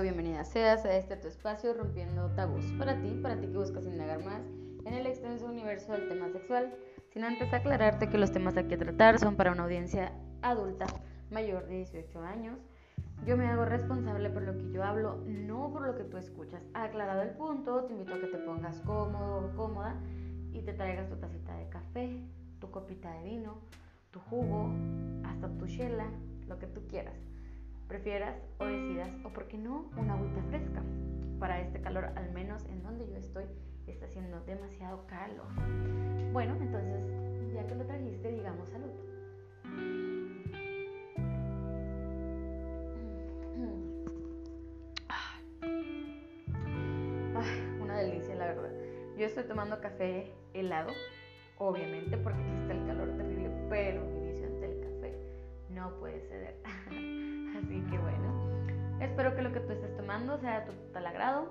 bienvenido, bienvenida seas a este tu espacio Rompiendo Tabús. Para ti, para ti que buscas indagar más en el extenso universo del tema sexual, sin antes aclararte que los temas aquí a tratar son para una audiencia adulta mayor de 18 años. Yo me hago responsable por lo que yo hablo, no por lo que tú escuchas. Aclarado el punto, te invito a que te pongas cómodo o cómoda y te traigas tu tacita de café, tu copita de vino, tu jugo, hasta tu chela, lo que tú quieras prefieras o decidas, o por qué no, una agüita fresca. Para este calor, al menos en donde yo estoy, está haciendo demasiado calor. Bueno, entonces, ya que lo trajiste, digamos salud. una delicia, la verdad. Yo estoy tomando café helado, obviamente, porque aquí está el calor terrible, pero mi visión del café no puede ceder. Así que bueno, espero que lo que tú estés tomando sea de tu total agrado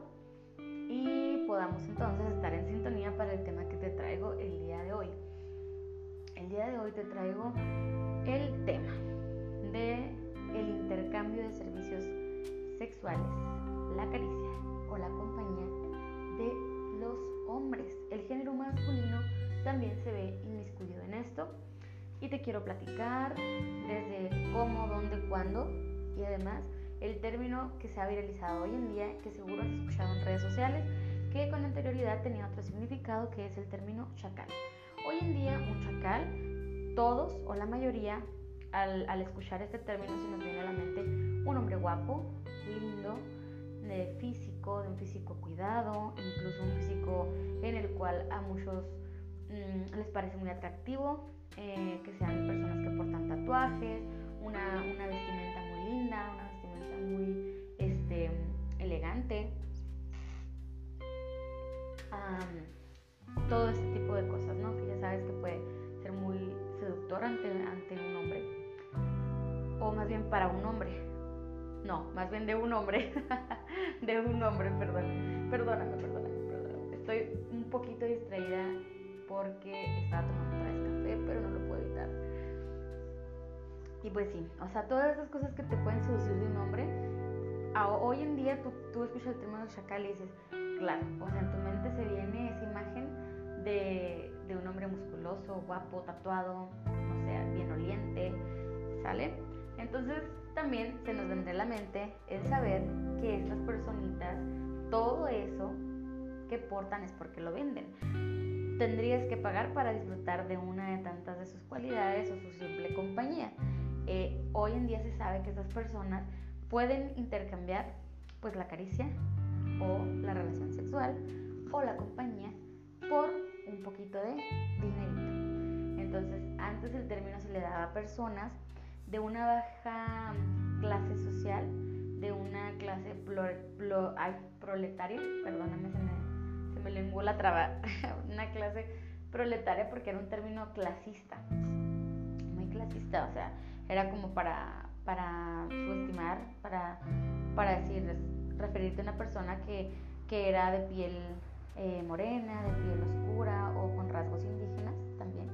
y podamos entonces estar en sintonía para el tema que te traigo el día de hoy. El día de hoy te traigo el tema de el intercambio de servicios sexuales, la caricia o la compañía de los hombres. El género masculino también se ve inmiscuido en esto y te quiero platicar desde cómo, dónde, cuándo y además el término que se ha viralizado hoy en día, que seguro has escuchado en redes sociales, que con anterioridad tenía otro significado, que es el término chacal. Hoy en día un chacal, todos o la mayoría, al, al escuchar este término se nos viene a la mente un hombre guapo, lindo, de físico, de un físico cuidado, incluso un físico en el cual a muchos mmm, les parece muy atractivo, eh, que sean personas que portan tatuajes, una, una vestimenta una vestimenta muy este, elegante. todo ese tipo de cosas, ¿no? Que ya sabes que puede ser muy seductor ante, ante un hombre. O más bien para un hombre. No, más bien de un hombre. de un hombre, perdón. Perdóname, perdóname, perdóname. Estoy un poquito distraída porque estaba tomando otra vez café, pero no lo puedo evitar. Y pues sí, o sea, todas esas cosas que te pueden seducir de un hombre, hoy en día tú, tú escuchas el término chacal y dices, claro, o sea, en tu mente se viene esa imagen de, de un hombre musculoso, guapo, tatuado, o sea, bien oliente, ¿sale? Entonces también se nos vendrá a la mente el saber que estas personitas, todo eso que portan es porque lo venden. Tendrías que pagar para disfrutar de una de tantas de sus cualidades o su simple compañía. Eh, hoy en día se sabe que esas personas pueden intercambiar pues la caricia o la relación sexual o la compañía por un poquito de dinerito. Entonces, antes el término se le daba a personas de una baja clase social, de una clase proletaria, perdóname, se me, se me lenguó la traba, una clase proletaria porque era un término clasista, muy clasista, o sea, era como para, para subestimar, para, para decir, referirte a una persona que, que era de piel eh, morena, de piel oscura o con rasgos indígenas también.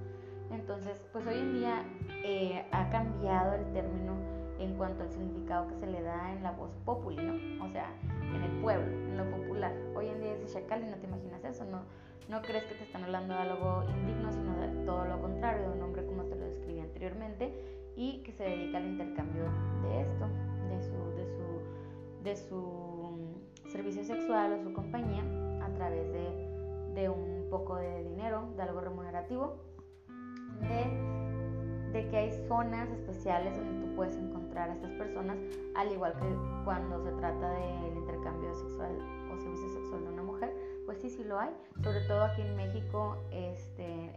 Entonces, pues hoy en día eh, ha cambiado el término en cuanto al significado que se le da en la voz popular, ¿no? O sea, en el pueblo, en lo popular. Hoy en día es chacal y no te imaginas eso, ¿no? No crees que te están hablando de algo indigno, sino de todo lo contrario, de un hombre como te lo describí anteriormente, y que se dedica al intercambio de esto, de su, de su, de su mm, servicio sexual o su compañía a través de, de un poco de dinero, de algo remunerativo, de, que hay zonas especiales donde tú puedes encontrar a estas personas, al igual que cuando se trata del intercambio sexual o servicio sexual de una mujer, pues sí, sí lo hay, sobre todo aquí en México, este,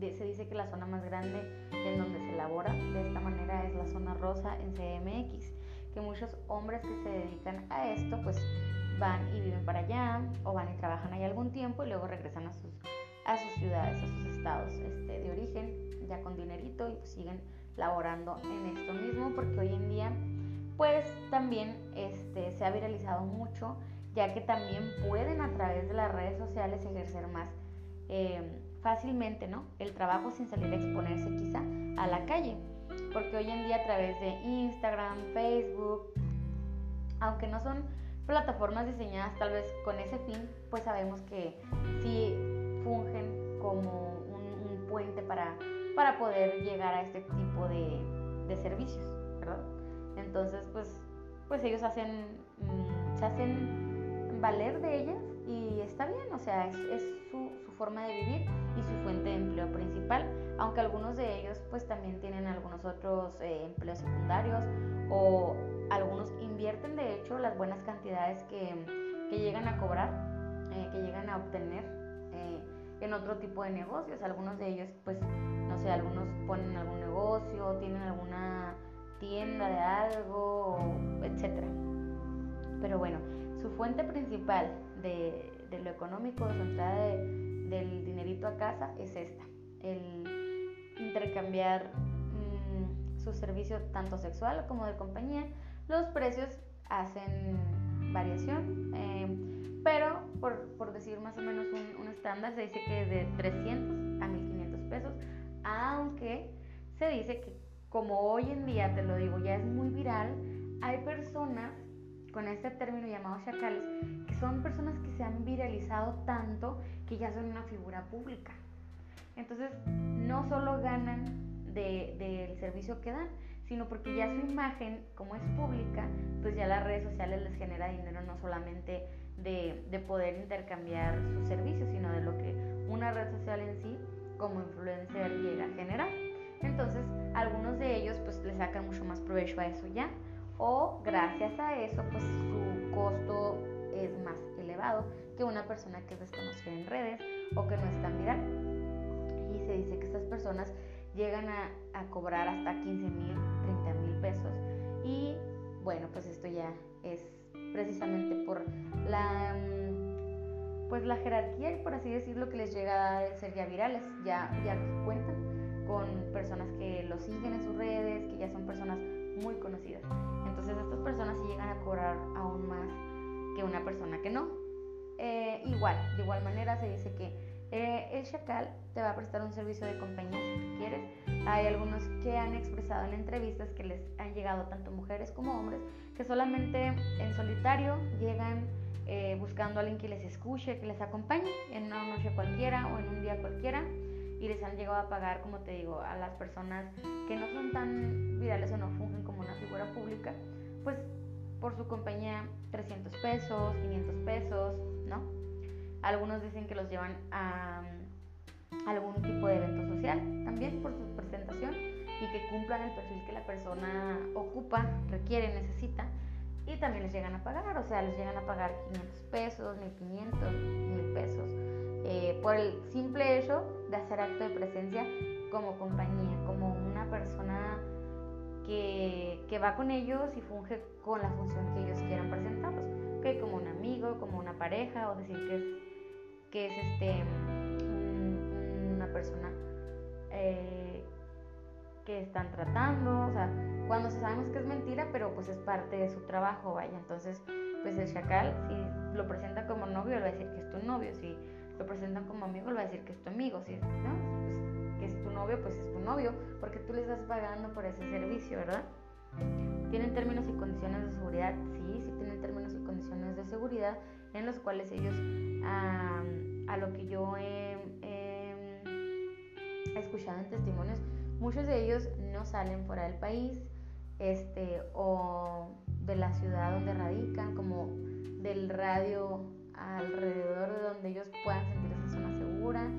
se dice que la zona más grande en donde se elabora de esta manera es la zona rosa en CMX, que muchos hombres que se dedican a esto pues van y viven para allá o van y trabajan ahí algún tiempo y luego regresan a sus, a sus ciudades, a sus estados este, de origen ya con dinerito y pues siguen laborando en esto mismo porque hoy en día pues también este, se ha viralizado mucho ya que también pueden a través de las redes sociales ejercer más eh, fácilmente, ¿no? El trabajo sin salir a exponerse quizá a la calle. Porque hoy en día a través de Instagram, Facebook, aunque no son plataformas diseñadas tal vez con ese fin, pues sabemos que sí fungen como un, puente para, para poder llegar a este tipo de, de servicios, ¿verdad? Entonces, pues, pues ellos hacen, mm, se hacen valer de ellas y está bien, o sea, es, es su, su, forma de vivir su fuente de empleo principal, aunque algunos de ellos pues también tienen algunos otros eh, empleos secundarios o algunos invierten de hecho las buenas cantidades que, que llegan a cobrar, eh, que llegan a obtener eh, en otro tipo de negocios, algunos de ellos pues no sé, algunos ponen algún negocio, tienen alguna tienda de algo, etcétera. Pero bueno, su fuente principal de, lo económico, de su entrada del dinerito a casa es esta, el intercambiar mm, su servicio tanto sexual como de compañía. Los precios hacen variación, eh, pero por, decir más o menos un, un estándar, se dice que de 300 a 1500 pesos, aunque se dice que como hoy en día, te lo digo, ya es muy viral, hay personas con este término llamado chacales, que son personas que se han viralizado tanto que ya son una figura pública. Entonces, no solo ganan del servicio que dan, sino porque ya su imagen, como es pública, pues ya las redes sociales les genera dinero no solamente de, de poder intercambiar sus servicios, sino de lo que una red social en sí como influencer llega a generar. Entonces, algunos de ellos pues le sacan mucho más provecho a eso ya o gracias a eso pues su costo es más elevado que una persona que es desconocida en redes o que no es tan viral. Y se dice que estas personas llegan a, cobrar hasta 15 mil, 30 mil pesos y bueno pues esto ya es precisamente por la pues la jerarquía por así decirlo que les llega a ser ya virales, ya, ya cuentan con personas que lo siguen en sus redes, que ya son personas muy conocidas. Llegan a cobrar aún más que una persona que no. Eh, igual, de igual manera se dice que eh, el chacal te va a prestar un servicio de compañía si quieres. Hay algunos que han expresado en entrevistas que les han llegado tanto mujeres como hombres que solamente en solitario llegan eh, buscando a alguien que les escuche, que les acompañe en una noche cualquiera o en un día cualquiera y les han llegado a pagar, como te digo, a las personas que no son tan virales o no fungen como una figura pública, pues por su compañía 300 pesos, 500 pesos, ¿no? Algunos dicen que los llevan a, algún tipo de evento social también por su presentación y que cumplan el perfil que la persona ocupa, requiere, necesita y también les llegan a pagar, o sea, les llegan a pagar 500 pesos, 1500, 1000 pesos eh, por el simple hecho de hacer acto de presencia como compañía, como una persona que, va con ellos y funge con la función que ellos quieran presentarlos, que como un amigo, como una pareja, o decir que es, que es este, una persona eh, que están tratando, o sea, cuando sabemos que es mentira, pero pues es parte de su trabajo, vaya, entonces pues el chacal si lo presenta como novio, le va a decir que es tu novio, si lo presentan como amigo, le va a decir que es tu amigo, si pues, que es tu novio, pues es tu novio, porque tú le estás pagando por ese servicio, ¿verdad? ¿Tienen términos y condiciones de seguridad? Sí, sí tienen términos y condiciones de seguridad en los cuales ellos, a lo que yo he, escuchado en testimonios, muchos de ellos no salen fuera del país este, o de la ciudad donde radican, como del radio alrededor de donde ellos puedan sentir esa zona segura.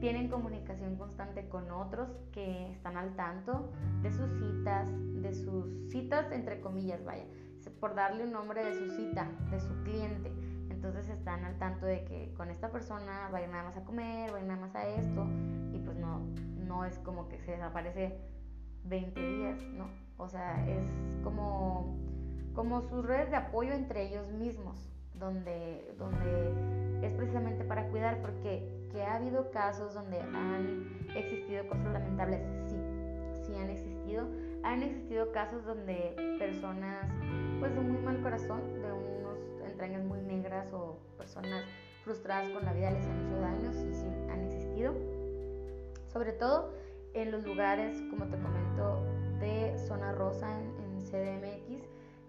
Tienen comunicación constante con otros que están al tanto de sus citas, de sus citas entre comillas, vaya, por darle un nombre de su cita, de su cliente. Entonces están al tanto de que con esta persona vayan nada más a comer, vayan nada más a esto, y pues no, no es como que se desaparece 20 días, ¿no? O sea, es como, como sus redes de apoyo entre ellos mismos donde, donde es precisamente para cuidar, porque que ha habido casos donde han existido cosas lamentables, sí, sí han existido. Han existido casos donde personas pues de muy mal corazón, de unos entrañas muy negras o personas frustradas con la vida les han hecho daño, sí, sí han existido. Sobre todo en los lugares, como te comento, de zona rosa en, en CDMX,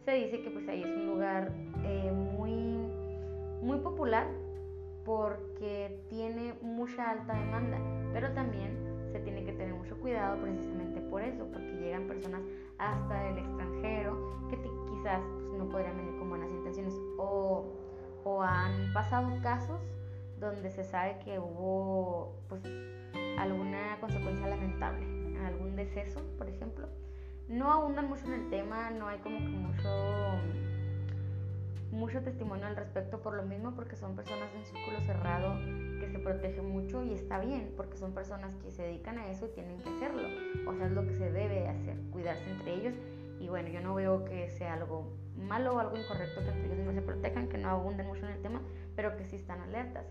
se dice que pues ahí es un lugar eh, muy, muy popular porque tiene mucha alta demanda, pero también se tiene que tener mucho cuidado precisamente por eso, porque llegan personas hasta el extranjero que quizás pues, no podrían venir con buenas intenciones o, o han pasado casos donde se sabe que hubo pues alguna consecuencia lamentable, algún deceso, por ejemplo. No abundan mucho en el tema, no hay como que mucho mucho testimonio al respecto por lo mismo porque son personas de un círculo cerrado que se protege mucho y está bien porque son personas que se dedican a eso y tienen que hacerlo. O sea, es lo que se debe hacer, cuidarse entre ellos. Y bueno, yo no veo que sea algo malo o algo incorrecto que entre ellos no se protejan, que no abunden mucho en el tema, pero que sí están alertas.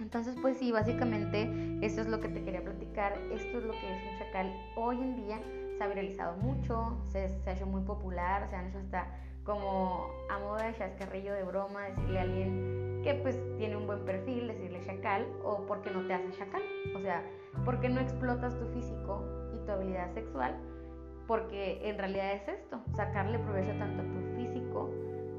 Entonces, pues sí, básicamente esto es lo que te quería platicar. Esto es lo que es un chacal hoy en día. Se ha viralizado mucho, se, se ha hecho muy popular, se han hecho hasta como a modo de chascarrillo de broma, decirle a alguien que pues tiene un buen perfil, decirle chacal o porque no te haces chacal. O sea, porque no explotas tu físico y tu habilidad sexual, porque en realidad es esto, sacarle provecho tanto a tu físico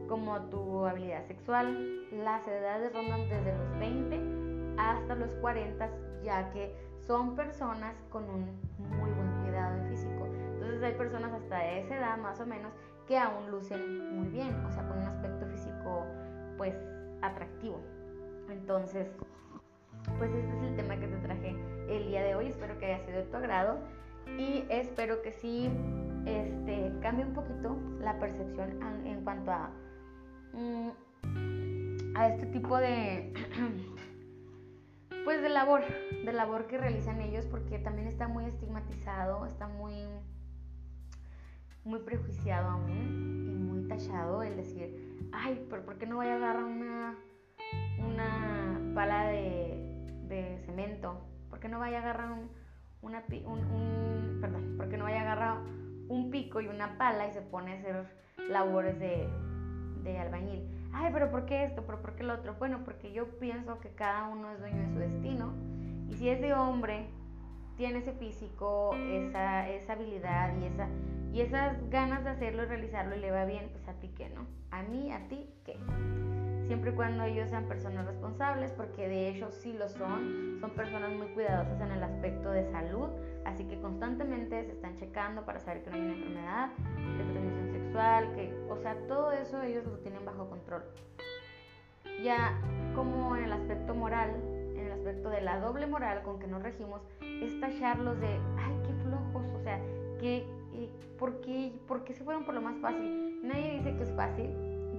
como a tu habilidad sexual. Las edades rondan desde los 20 hasta los 40, ya que son personas con un muy buen cuidado en físico. Entonces hay personas hasta esa edad más o menos que aún lucen muy bien, o sea, con un aspecto físico pues atractivo. Entonces, pues este es el tema que te traje el día de hoy, espero que haya sido de tu agrado y espero que sí este, cambie un poquito la percepción en, cuanto a, mm, a este tipo de... pues de labor, de labor que realizan ellos porque también está muy estigmatizado, está muy muy prejuiciado aún y muy tachado el decir, ay, pero ¿por qué no voy a agarrar una, una pala de, cemento? ¿Por qué no vaya a agarrar un, una, un, perdón, ¿por no vaya a agarrar un pico y una pala y se pone a hacer labores de, de albañil? Ay, pero ¿por qué esto? ¿Pero por qué lo otro? Bueno, porque yo pienso que cada uno es dueño de su destino y si ese hombre tiene ese físico, esa, esa habilidad y esa y esas ganas de hacerlo y realizarlo y le va bien, pues a ti qué, ¿no? A mí, a ti, ¿qué? Siempre y cuando ellos sean personas responsables, porque de hecho sí lo son, son personas muy cuidadosas en el aspecto de salud, así que constantemente se están checando para saber que no hay una enfermedad de transmisión sexual, que, o sea, todo eso ellos lo tienen bajo control. Ya como en el aspecto moral, aspecto de la doble moral con que nos regimos, es tacharlos de, ay, qué flojos, o sea, qué ¿por qué, ¿por qué se fueron por lo más fácil? Nadie dice que es fácil.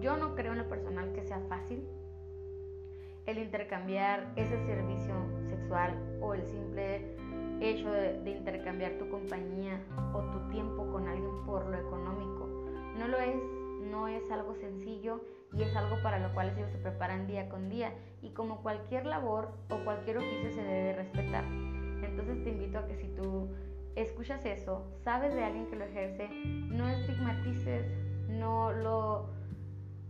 Yo no creo en lo personal que sea fácil el intercambiar ese servicio sexual o el simple hecho de, de, intercambiar tu compañía o tu tiempo con alguien por lo económico. No lo es, no es algo sencillo y es algo para lo cual ellos se preparan día con día y como cualquier labor o cualquier oficio se debe respetar. Entonces te invito a que si tú escuchas eso, sabes de alguien que lo ejerce, no estigmatices, no lo,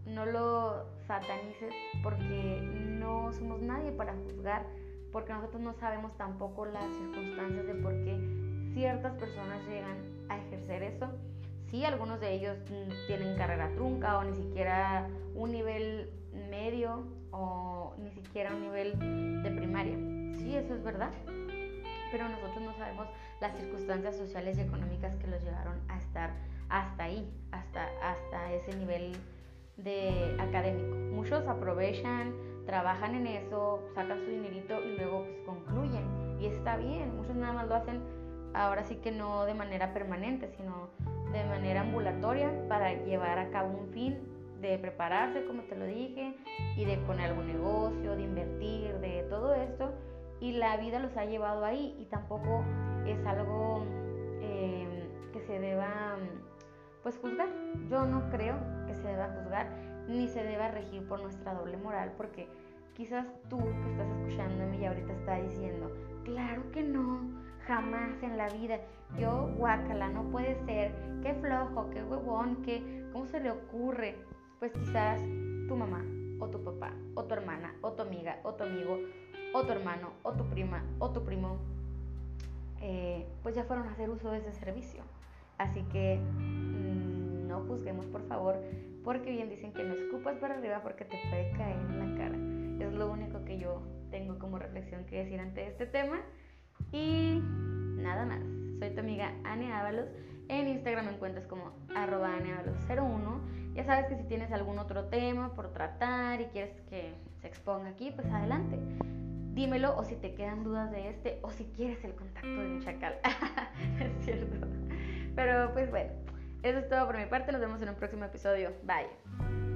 no lo satanices, porque no somos nadie para juzgar, porque nosotros no sabemos tampoco las circunstancias de por qué ciertas personas llegan a ejercer eso. Sí, algunos de ellos tienen carrera trunca o ni siquiera un nivel medio o ni siquiera un nivel de primaria. Sí, eso es verdad pero nosotros no sabemos las circunstancias sociales y económicas que los llevaron a estar hasta ahí, hasta, hasta ese nivel de académico. Muchos aprovechan, trabajan en eso, sacan su dinerito y luego pues, concluyen. Y está bien, muchos nada más lo hacen ahora sí que no de manera permanente, sino de manera ambulatoria para llevar a cabo un fin de prepararse, como te lo dije, y de poner algún negocio, de invertir, de todo esto y la vida los ha llevado ahí y tampoco es algo em, que se deba pues juzgar. Yo no creo que se deba juzgar ni se deba regir por nuestra doble moral porque quizás tú que estás escuchándome y ahorita está diciendo, claro que no, jamás en la vida. Yo, guácala, no puede ser, qué flojo, qué huevón, qué, ¿cómo se le ocurre? Pues quizás tu mamá o tu papá o tu hermana o tu amiga o tu amigo o tu hermano, o tu prima, o tu primo, eh, pues ya fueron a hacer uso de ese servicio. Así que mm, no juzguemos por favor, porque bien dicen que no escupas para arriba porque te puede caer en la cara. Es lo único que yo tengo como reflexión que decir ante este tema. Y nada más. Soy tu amiga Ane Ábalos. En Instagram me encuentras como arroba 01 Ya sabes que si tienes algún otro tema por tratar y quieres que se exponga aquí, pues adelante. Dímelo o si te quedan dudas de este o si quieres el contacto de un chacal. es cierto. Pero pues bueno, eso es todo por mi parte. Nos vemos en un próximo episodio. Bye.